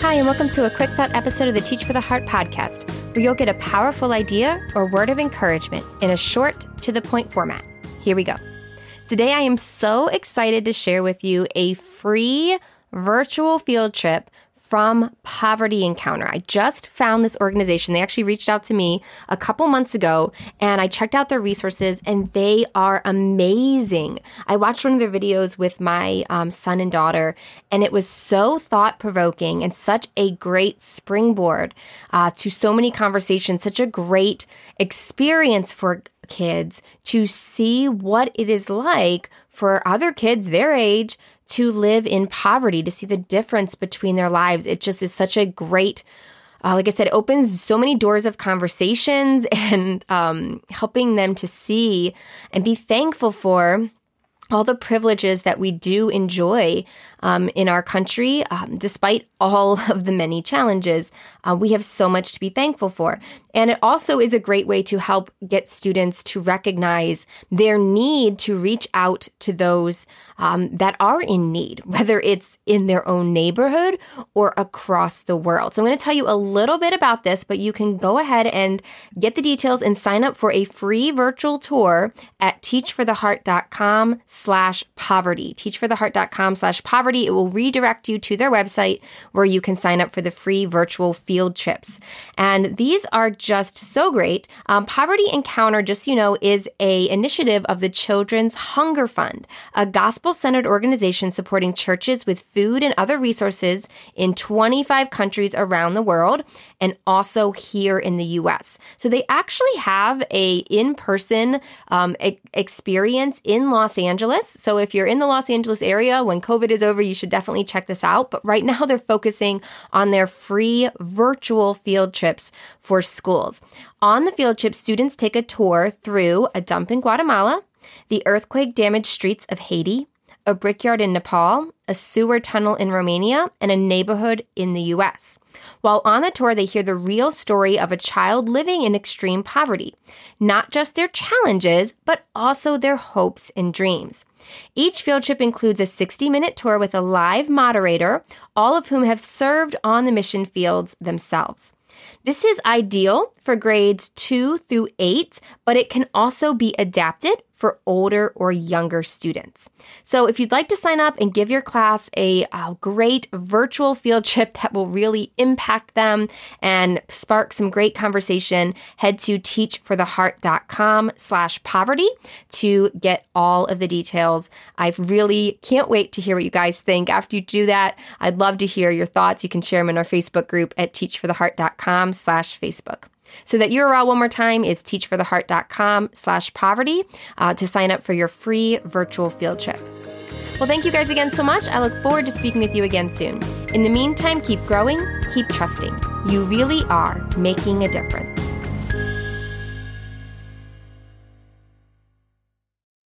Hi, and welcome to a quick thought episode of the Teach for the Heart podcast, where you'll get a powerful idea or word of encouragement in a short, to the point format. Here we go. Today, I am so excited to share with you a free virtual field trip from Poverty Encounter. I just found this organization. They actually reached out to me a couple months ago and I checked out their resources and they are amazing. I watched one of their videos with my um, son and daughter and it was so thought provoking and such a great springboard uh, to so many conversations, such a great experience for kids to see what it is like for other kids their age to live in poverty, to see the difference between their lives. It just is such a great, uh, like I said, opens so many doors of conversations and um, helping them to see and be thankful for all the privileges that we do enjoy um, in our country, um, despite all of the many challenges, uh, we have so much to be thankful for. And it also is a great way to help get students to recognize their need to reach out to those um, that are in need, whether it's in their own neighborhood or across the world. So I'm going to tell you a little bit about this, but you can go ahead and get the details and sign up for a free virtual tour at teachfortheheart.com slash poverty. Teachfortheheart.com slash poverty. It will redirect you to their website where you can sign up for the free virtual field trips. And these are just so great. Um, Poverty Encounter, just so you know, is a initiative of the Children's Hunger Fund, a gospel-centered organization supporting churches with food and other resources in 25 countries around the world and also here in the U.S. So they actually have a in-person um, e- experience in Los Angeles. So if you're in the Los Angeles area when COVID is over, you should definitely check this out. But right now they're focusing on their free virtual field trips for schools. On the field trip, students take a tour through a dump in Guatemala, the earthquake damaged streets of Haiti, a brickyard in Nepal, a sewer tunnel in Romania, and a neighborhood in the US. While on the tour, they hear the real story of a child living in extreme poverty, not just their challenges, but also their hopes and dreams. Each field trip includes a 60 minute tour with a live moderator, all of whom have served on the mission fields themselves. This is ideal for grades two through eight, but it can also be adapted for older or younger students. So if you'd like to sign up and give your class a, a, great virtual field trip that will really impact them and spark some great conversation, head to teachfortheheart.com slash poverty to get all of the details. I really can't wait to hear what you guys think. After you do that, I'd love to hear your thoughts. You can share them in our Facebook group at teachfortheheart.com slash Facebook. So that URL one more time is teachfortheheart.com slash poverty uh, to sign up for your free virtual field trip. Well, thank you guys again so much. I look forward to speaking with you again soon. In the meantime, keep growing, keep trusting. You really are making a difference.